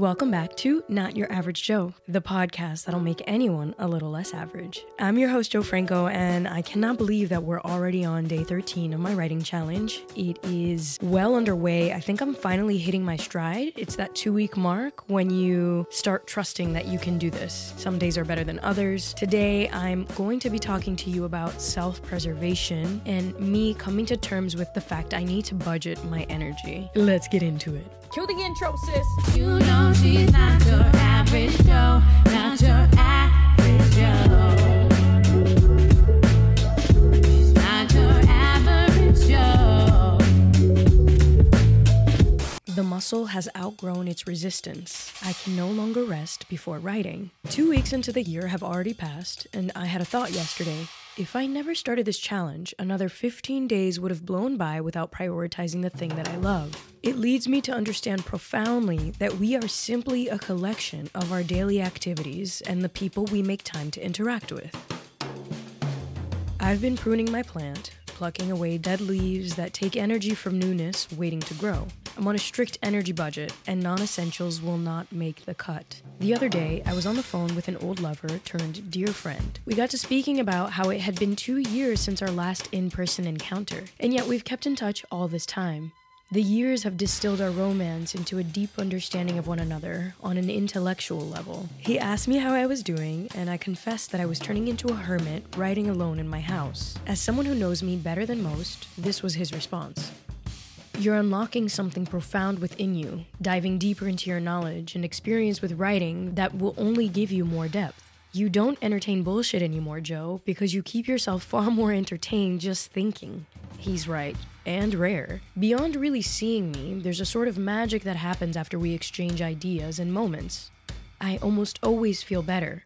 Welcome back to Not Your Average Jo, the podcast that'll make anyone a little less average. I'm your host, Jo Franco, and I cannot believe that we're already on day 13 of my writing challenge. It is well underway. I think I'm finally hitting my stride. It's that two week mark when you start trusting that you can do this. Some days are better than others. Today, I'm going to be talking to you about self preservation and me coming to terms with the fact I need to budget my energy. Let's get into it. Cue the intro, sis. You know muscle has outgrown its resistance. I can no longer rest before writing. Two weeks into the year have already passed, and I had a thought yesterday. If I never started this challenge, another 15 days would have blown by without prioritizing the thing that I love. It leads me to understand profoundly that we are simply a collection of our daily activities and the people we make time to interact with. I've been pruning my plant, plucking away dead leaves that take energy from newness waiting to grow. I'm on a strict energy budget, and non essentials will not make the cut. The other day, I was on the phone with an old lover turned dear friend. We got to speaking about how it had been two years since our last in person encounter, and yet we've kept in touch all this time. The years have distilled our romance into a deep understanding of one another on an intellectual level. He asked me how I was doing, and I confessed that I was turning into a hermit, writing alone in my house. As someone who knows me better than most, this was his response. You're unlocking something profound within you, diving deeper into your knowledge and experience with writing that will only give you more depth. You don't entertain bullshit anymore, Jo, because you keep yourself far more entertained just thinking. He's right, and rare. Beyond really seeing me, there's a sort of magic that happens after we exchange ideas and moments. I almost always feel better.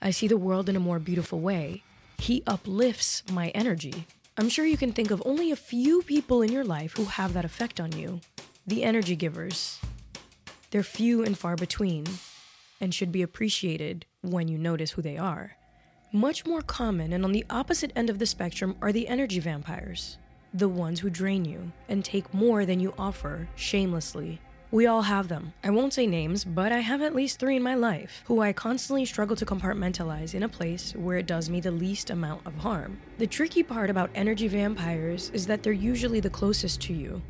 I see the world in a more beautiful way. He uplifts my energy. I'm sure you can think of only a few people in your life who have that effect on you. The energy givers. They're few and far between, and should be appreciated when you notice who they are. Much more common and on the opposite end of the spectrum are the energy vampires, the ones who drain you and take more than you offer shamelessly. We all have them. I won't say names, but I have at least three in my life who I constantly struggle to compartmentalize in a place where it does me the least amount of harm. The tricky part about energy vampires is that they're usually the closest to you.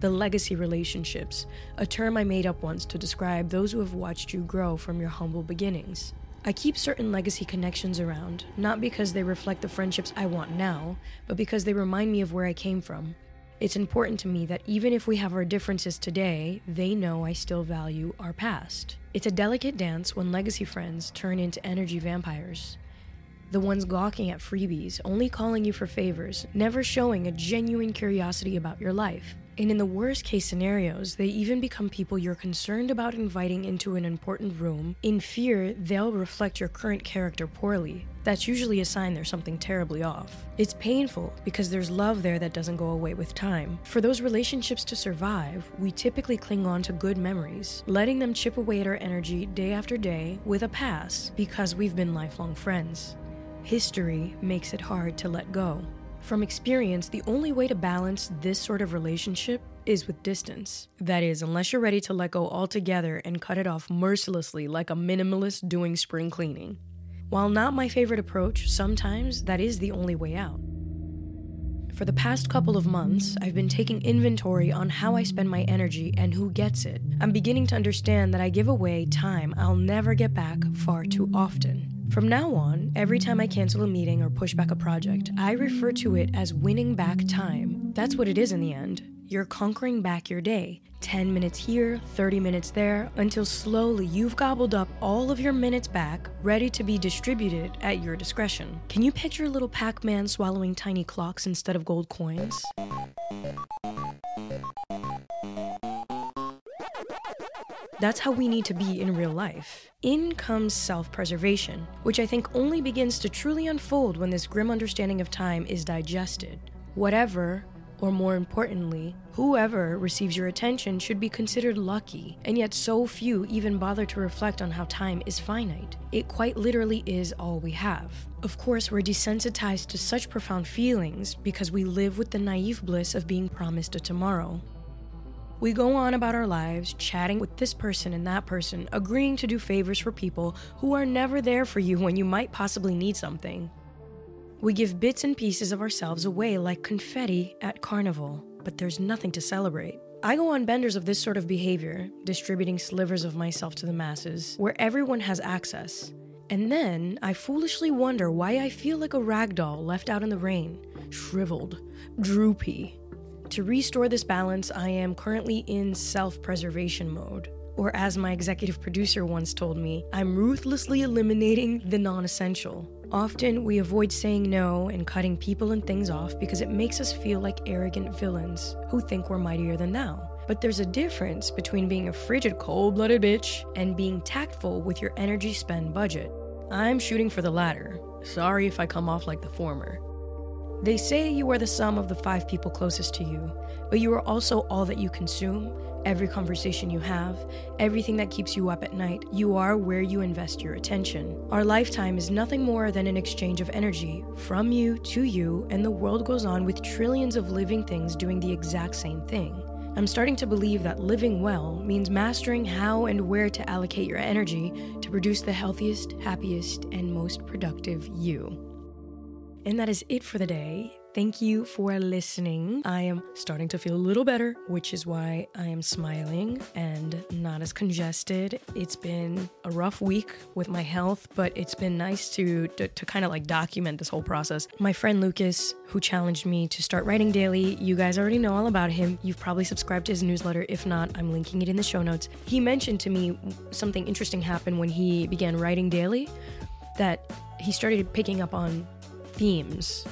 The legacy relationships, a term I made up once to describe those who have watched you grow from your humble beginnings. I keep certain legacy connections around, not because they reflect the friendships I want now, but because they remind me of where I came from. It's important to me that even if we have our differences today, they know I still value our past. It's a delicate dance when legacy friends turn into energy vampires. The ones gawking at freebies, only calling you for favors, never showing a genuine curiosity about your life. And in the worst case scenarios, they even become people you're concerned about inviting into an important room in fear they'll reflect your current character poorly. That's usually a sign there's something terribly off. It's painful because there's love there that doesn't go away with time. For those relationships to survive, we typically cling on to good memories, letting them chip away at our energy day after day with a pass because we've been lifelong friends. History makes it hard to let go. From experience, the only way to balance this sort of relationship is with distance. That is, unless you're ready to let go altogether and cut it off mercilessly like a minimalist doing spring cleaning. While not my favorite approach, sometimes that is the only way out. For the past couple of months, I've been taking inventory on how I spend my energy and who gets it. I'm beginning to understand that I give away time I'll never get back far too often. From now on, every time I cancel a meeting or push back a project, I refer to it as winning back time. That's what it is in the end. You're conquering back your day. 10 minutes here, 30 minutes there, until slowly you've gobbled up all of your minutes back, ready to be distributed at your discretion. Can you picture a little Pac Man swallowing tiny clocks instead of gold coins? That's how we need to be in real life. In comes self preservation, which I think only begins to truly unfold when this grim understanding of time is digested. Whatever, or more importantly, whoever receives your attention should be considered lucky, and yet so few even bother to reflect on how time is finite. It quite literally is all we have. Of course, we're desensitized to such profound feelings because we live with the naive bliss of being promised a tomorrow. We go on about our lives, chatting with this person and that person, agreeing to do favors for people who are never there for you when you might possibly need something. We give bits and pieces of ourselves away like confetti at carnival, but there's nothing to celebrate. I go on benders of this sort of behavior, distributing slivers of myself to the masses, where everyone has access. And then I foolishly wonder why I feel like a rag doll left out in the rain, shriveled, droopy. To restore this balance, I am currently in self preservation mode. Or, as my executive producer once told me, I'm ruthlessly eliminating the non essential. Often, we avoid saying no and cutting people and things off because it makes us feel like arrogant villains who think we're mightier than thou. But there's a difference between being a frigid, cold blooded bitch and being tactful with your energy spend budget. I'm shooting for the latter. Sorry if I come off like the former. They say you are the sum of the five people closest to you, but you are also all that you consume, every conversation you have, everything that keeps you up at night. You are where you invest your attention. Our lifetime is nothing more than an exchange of energy from you to you, and the world goes on with trillions of living things doing the exact same thing. I'm starting to believe that living well means mastering how and where to allocate your energy to produce the healthiest, happiest, and most productive you. And that is it for the day. Thank you for listening. I am starting to feel a little better, which is why I am smiling and not as congested. It's been a rough week with my health, but it's been nice to to, to kind of like document this whole process. My friend Lukas, who challenged me to start writing daily, you guys already know all about him. You've probably subscribed to his newsletter. If not, I'm linking it in the show notes. He mentioned to me something interesting happened when he began writing daily that he started picking up on themes.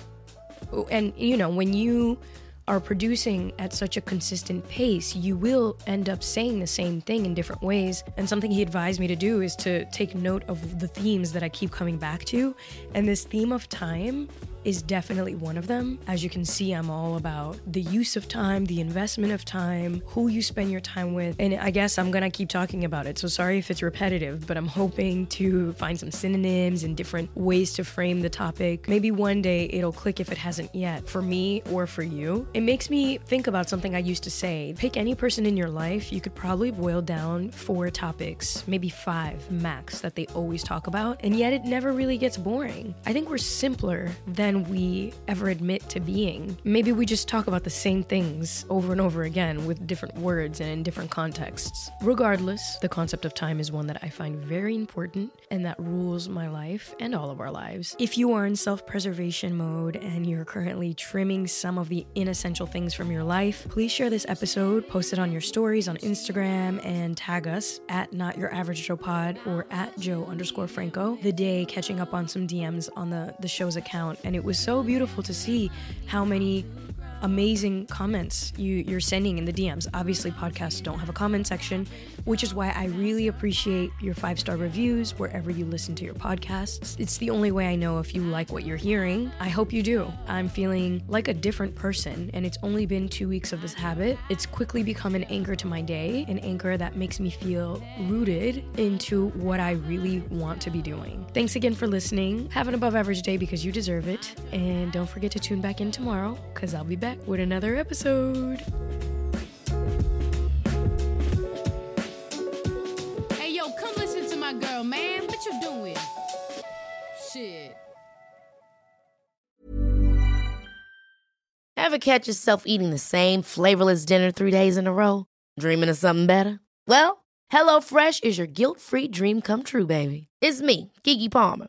And, you know, when you are producing at such a consistent pace, you will end up saying the same thing in different ways. And something he advised me to do is to take note of the themes that I keep coming back to. And this theme of time is definitely one of them. As you can see, I'm all about the use of time, the investment of time, who you spend your time with. And I guess I'm gonna keep talking about it. So sorry if it's repetitive, but I'm hoping to find some synonyms and different ways to frame the topic. Maybe one day it'll click if it hasn't yet, for me or for you. It makes me think about something I used to say. Pick any person in your life, you could probably boil down four topics, maybe five max, that they always talk about, and yet it never really gets boring. I think we're simpler than we ever admit to being. Maybe we just talk about the same things over and over again with different words and in different contexts. Regardless, the concept of time is one that I find very important and that rules my life and all of our lives. If you are in self preservation mode and you're currently trimming some of the inessential things from your life, please share this episode, post it on your stories on Instagram, and tag us at Not Your Average Jo Pod or at Jo underscore Franco. The day catching up on some DMs on the, the show's account, and it was so beautiful to see how many amazing comments you, you're sending in the DMs. Obviously, podcasts don't have a comment section, which is why I really appreciate your five star reviews wherever you listen to your podcasts. It's the only way I know if you like what you're hearing. I hope you do. I'm feeling like a different person, and it's only been two weeks of this habit. It's quickly become an anchor to my day, an anchor that makes me feel rooted into what I really want to be doing. Thanks again for listening. Have an above average day because you deserve it. And don't forget to tune back in tomorrow because I'll be back with another episode. Hey, yo, come listen to my girl, man. What you doing? Shit. Ever catch yourself eating the same flavorless dinner three days in a row? Dreaming of something better? Well, HelloFresh is your guilt free dream come true, baby. It's me, Keke Palmer.